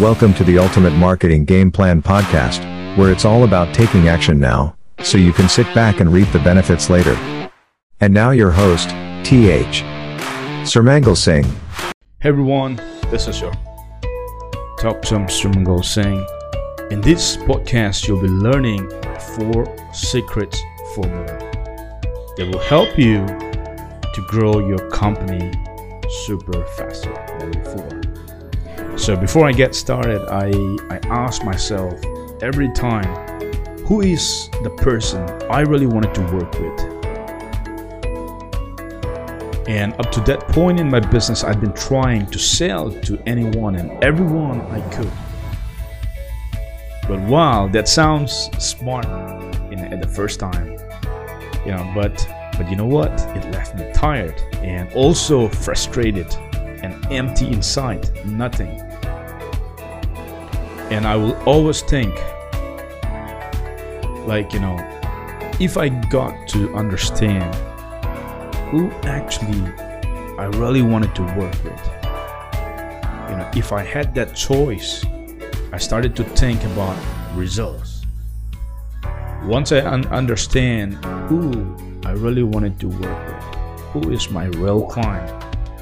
Welcome to the Ultimate Marketing Game Plan podcast, where it's all about taking action now, so you can sit back and reap the benefits later. And now your host, TH. Surmangol Singh. Hey everyone, this is your Talk Some Surmangol Singh. In this podcast, you'll be learning four secrets formula that will help you to grow your company super faster than before. So before I get started, I, I ask myself every time, who is the person I really wanted to work with? And up to that point in my business, I've been trying to sell to anyone and everyone I could. But wow, that sounds smart in, at the first time, you know. But but you know what? It left me tired and also frustrated and empty inside. Nothing. And I will always think, like you know, if I got to understand who actually I really wanted to work with. You know, if I had that choice, I started to think about results. Once I un- understand who I really wanted to work with, who is my real client,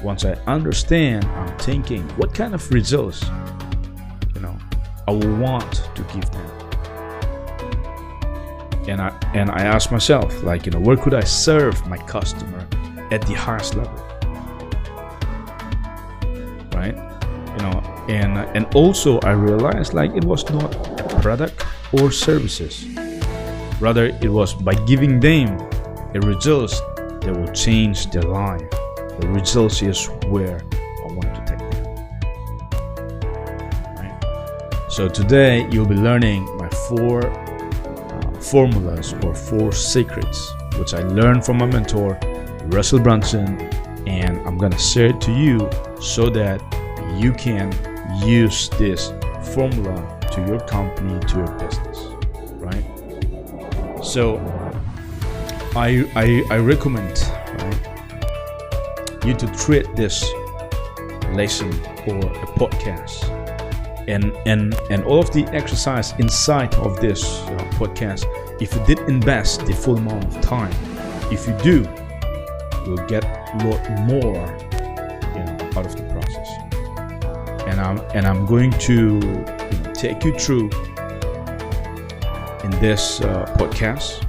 once I understand, I'm thinking what kind of results, you know, I will want to give them. And I and I ask myself, like, you know, where could I serve my customer at the highest level? Right? You know, and and also I realized like it was not product or services. Rather it was by giving them a results that will change their life. The results is where I want to take them. Right? So today you'll be learning my four uh, formulas or four secrets which I learned from my mentor Russell Brunson and I'm gonna share it to you so that you can use this formula to your company to your business right so I, I, I recommend you to treat this lesson or a podcast. And and and all of the exercise inside of this uh, podcast if you did invest the full amount of time if you do you'll get a lot more you know, out of the process. And i'm and i'm going to you know, take you through in this uh, podcast.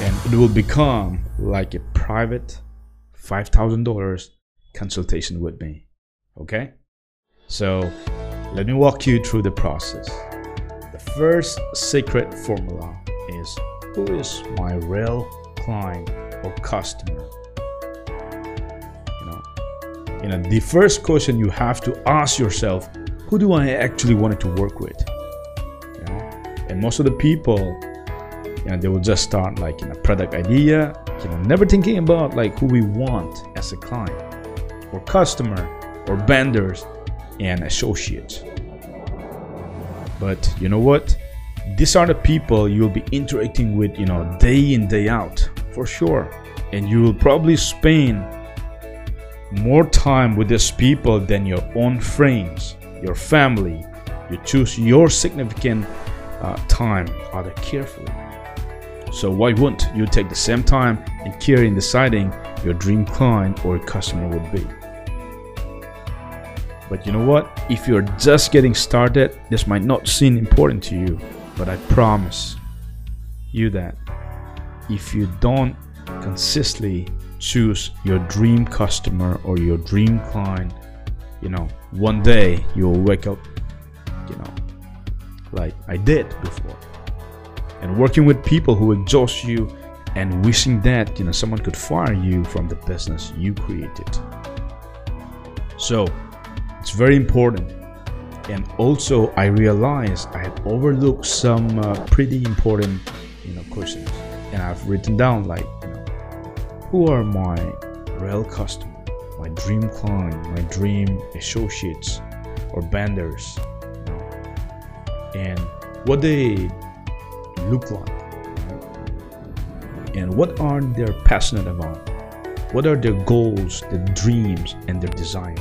And it will become like a private $5000 consultation with me okay so let me walk you through the process. The first secret formula is who is my real client or customer? You know, you know, the first question you have to ask yourself, who do I actually want to work with? You know, and most of the people, you know, they will just start like in a product idea, you know, never thinking about like who we want as a client or customer or vendors and associates. But you know what? These are the people you'll be interacting with, you know, day in, day out, for sure. And you will probably spend more time with these people than your own friends, your family. You choose your significant uh, time rather carefully. So why wouldn't you take the same time and care in deciding your dream client or customer would be? But you know what? If you're just getting started, this might not seem important to you, but I promise you that if you don't consistently choose your dream customer or your dream client, you know, one day you'll wake up, you know, like I did before. And working with people who exhaust you and wishing that, you know, someone could fire you from the business you created. So, it's very important. And also, I realized I had overlooked some uh, pretty important, you know, questions, and I've written down like, you know, who are my real customer, my dream client, my dream associates, or vendors, you know, and what they look like, and what are they passionate about, what are their goals, their dreams, and their desires.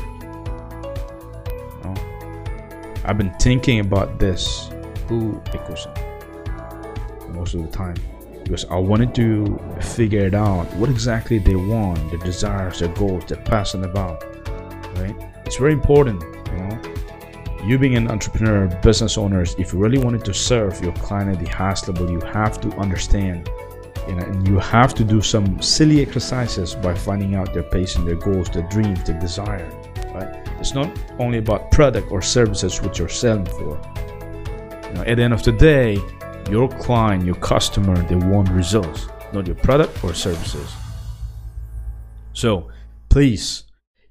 I've been thinking about this who most of the time because I wanted to figure it out what exactly they want, their desires, their goals, they're passionate about. Right? It's very important, you know. You being an entrepreneur, business owners, if you really wanted to serve your client at the highest level, you have to understand you know, and you have to do some silly exercises by finding out their passion, their goals, their dreams, their desire. Right? It's not only about product or services which you're selling for. You know, at the end of the day, your client, your customer, they want results, not your product or services. So please,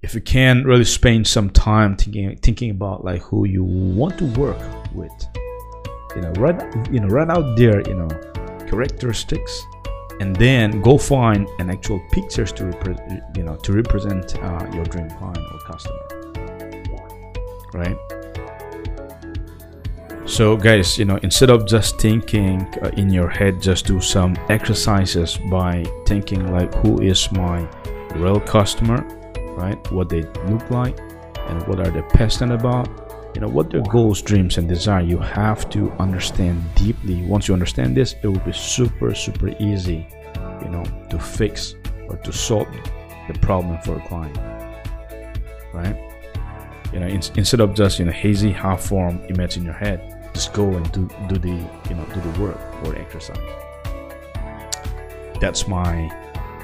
if you can really spend some time thinking thinking about like who you want to work with, you know, right you know, right out there, you know, characteristics and then go find an actual pictures to represent you know to represent uh, your dream client or customer. Right? So guys you know instead of just thinking uh, in your head just do some exercises by thinking like who is my real customer right? What they look like and what are they passionate about? You know what their goals dreams and desire you have to understand deeply. Once you understand this it will be super super easy you know to fix or to solve the problem for a client right? You know in, instead of just you know hazy half form image in your head just go and do do the you know do the work or exercise. That's my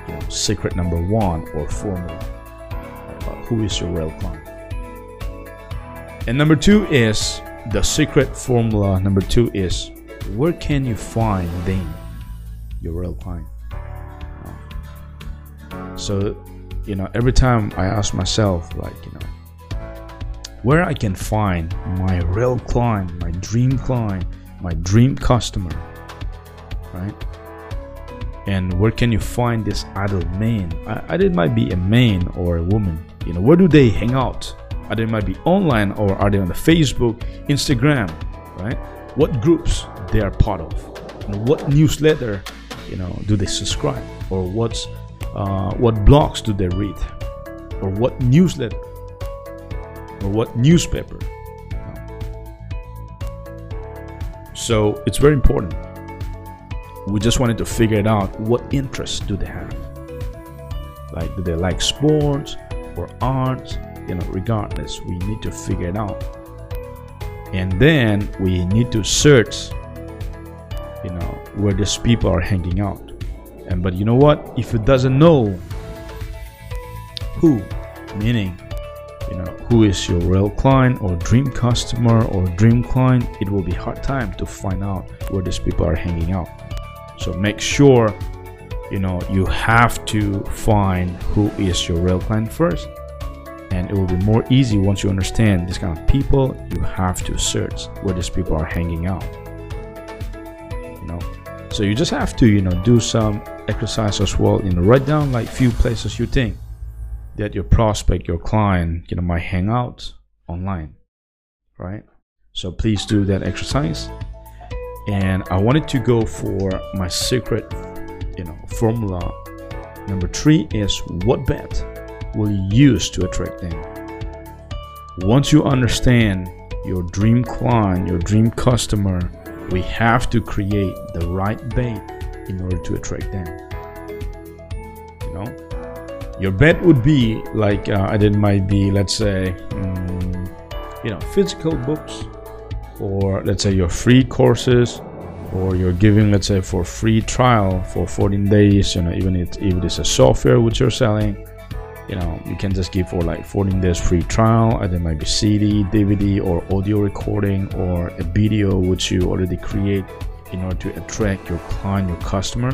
you know secret number one or formula who is your real client and number two is the secret formula. Number two is where can you find them, your real client? Um, so, you know, every time I ask myself, like, you know, where I can find my real client, my dream client, my dream customer, right? And where can you find this idle man? I, I might be a man or a woman. You know, where do they hang out? Are they might be online or are they on the Facebook, Instagram, right? What groups they are part of? What newsletter, you know, do they subscribe? Or what's uh, what blogs do they read? Or what newsletter? Or what newspaper? So it's very important. We just wanted to figure it out. What interests do they have? Like, do they like sports or arts? you know regardless. We need to figure it out. And then we need to search you know where these people are hanging out. And but you know what? If it doesn't know who meaning you know who is your real client or dream customer or dream client it will be hard time to find out where these people are hanging out. So make sure you know you have to find who is your real client first. And it will be more easy once you understand this kind of people you have to search where these people are hanging out you know? So you just have to you know do some exercise as well you know write down like few places you think that your prospect your client you know might hang out online right? So please do that exercise. And i wanted to go for my secret you know formula number three is what bet will you use to attract them? Once you understand your dream client, your dream customer, we have to create the right bait in order to attract them. You know, your bet would be like uh, I did might be let's say um, you know physical books, or let's say your free courses, or you're giving let's say for free trial for 14 days. You know, even if, if it is a software which you're selling you know you can just give for like 14 days free trial and there might be cd dvd or audio recording or a video which you already create in order to attract your client your customer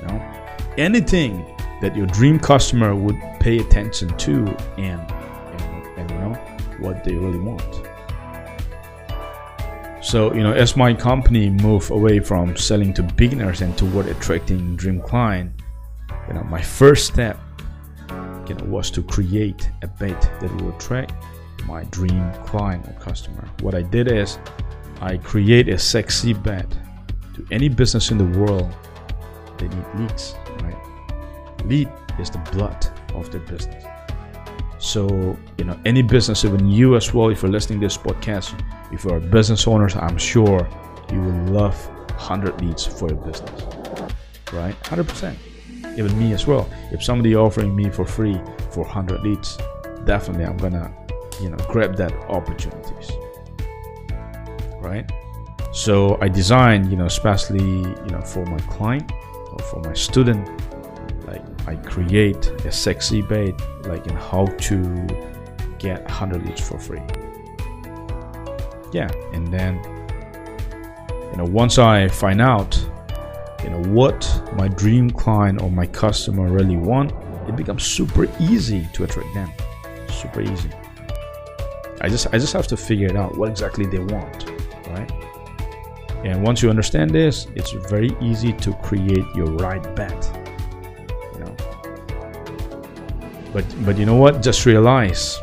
you know anything that your dream customer would pay attention to and and, and you know what they really want so you know as my company move away from selling to beginners and toward attracting dream client you know my first step you know, was to create a bait that will attract my dream client or customer. What I did is I create a sexy bet to any business in the world. They need leads, right? Lead is the blood of their business. So, you know, any business, even you as well, if you're listening to this podcast, if you're a business owner, I'm sure you will love 100 leads for your business, right? 100%. Even me as well. If somebody offering me for free for 100 leads, definitely I'm gonna, you know, grab that opportunities, right? So I design, you know, especially, you know, for my client or for my student, I create a sexy bait, like in how to get 100 leads for free. Yeah, and then, you know, once I find out, you know, what my dream client or my customer really want, it becomes super easy to attract them. Super easy. I just I just have to figure it out what exactly they want, right? And once you understand this, it's very easy to create your right bet. But but you know what? Just realize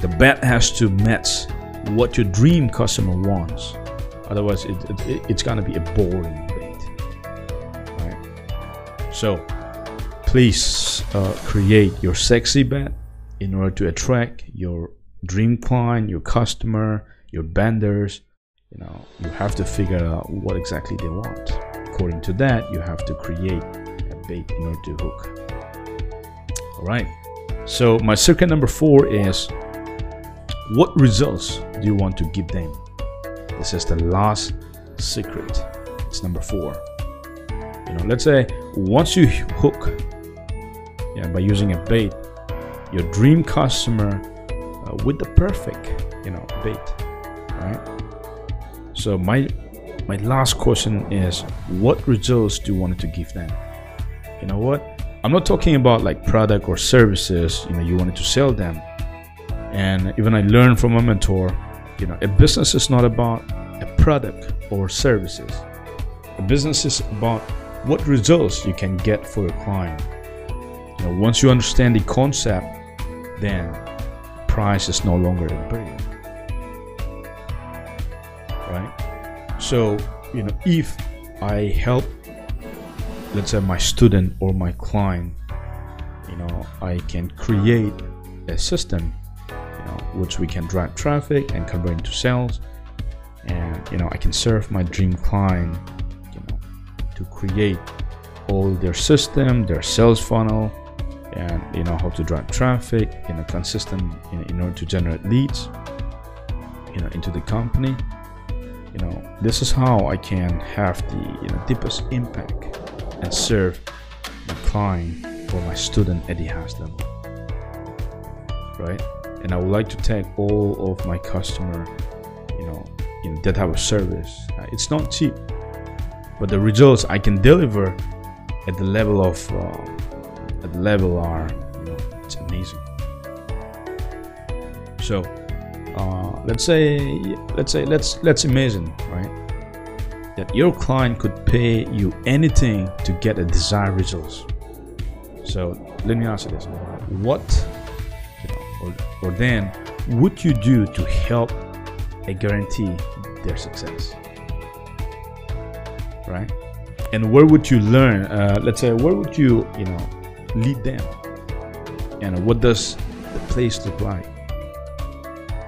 the bet has to match what your dream customer wants. Otherwise, it, it, it's gonna be a boring bait. Right? So please uh, create your sexy bet in order to attract your dream client, your customer, your vendors you know you have to figure out what exactly they want according to that you have to create a bait in order to hook all right. So my circuit number four is what results do you want to give them? This is the last secret. It's number four. You know let's say once you hook yeah, by using a bait your dream customer uh, with the perfect you know bait right? So my my last question is what results do you want to give them? You know what? I'm not talking about like product or services, you know, you wanted to sell them. And even I learned from a mentor, you know, a business is not about a product or services. A business is about what results you can get for your client. You know, once you understand the concept, then price is no longer a barrier. right? So, you know, if I help, let's say, my student or my client, you know, I can create a system, you know, which we can drive traffic and convert into sales, and you know, I can serve my dream client, you know, to create all their system, their sales funnel, and you know how to drive traffic in a consistent in, in order to generate leads you know into the company. You know this is how i can have the you know deepest impact and serve my client or my student the highest level right? And i would like to thank all of my customer you know in that type of service. Uh, it's not cheap but the results i can deliver at the level of uh, at the level are you know it's amazing. So uh, let's say let's say let's let's imagine right that your client could pay you anything to get a desired results. So let me ask you this. What or, or then would you do to help and guarantee their success? Right? And where would you learn uh, let's say where would you you know lead them? And what does the place look like?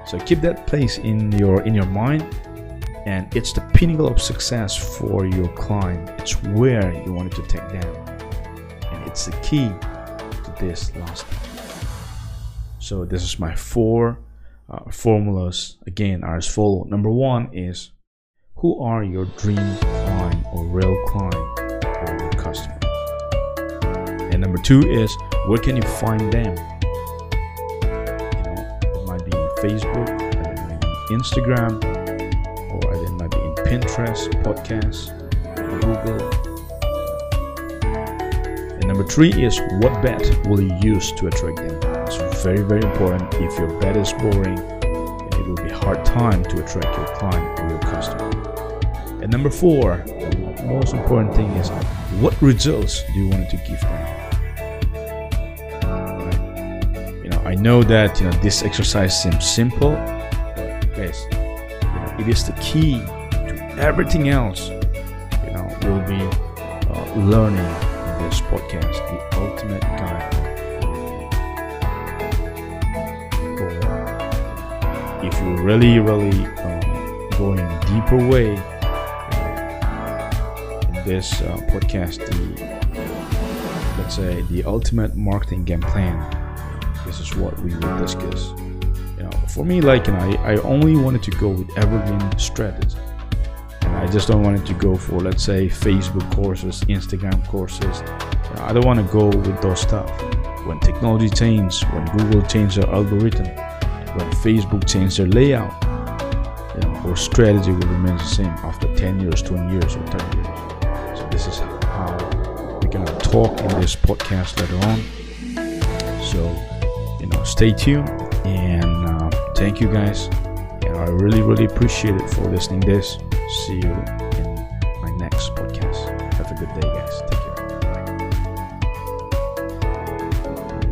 So keep that place in your in your mind and it's the pinnacle of success for your client. It's where you want it to take them. And it's the key to this last So this is my four uh, formulas again are as follow. Number one is who are your dream client or real client or your customer? And number two is where can you find them? You know, it might be Facebook, it might be Instagram, Pinterest, podcast, Google. And number three is what bet will you use to attract them? It's very, very important. If your bet is boring, it will be hard time to attract your client or your customer. And number four, the most important thing is what results do you want to give them? You know, I know that you know this exercise seems simple, but guys, you know, it is the key everything else. You know, we'll be uh, learning in this podcast, the ultimate guide. if you really, really uh, going deeper way in this uh, podcast, the let's say the ultimate marketing game plan. This is what we will discuss. You know, for me, like you know, I, I only wanted to go with evergreen strategy. I just don't want it to go for let's say Facebook courses, Instagram courses. I don't want to go with those stuff. When technology changes, when Google changed their algorithm, when Facebook changed their layout, you know, our strategy will remain the same after 10 years, 20 years, or 30 years. So this is how we're gonna talk in this podcast later on. So, you know, stay tuned and uh, thank you guys. And I really, really appreciate it for listening this. See you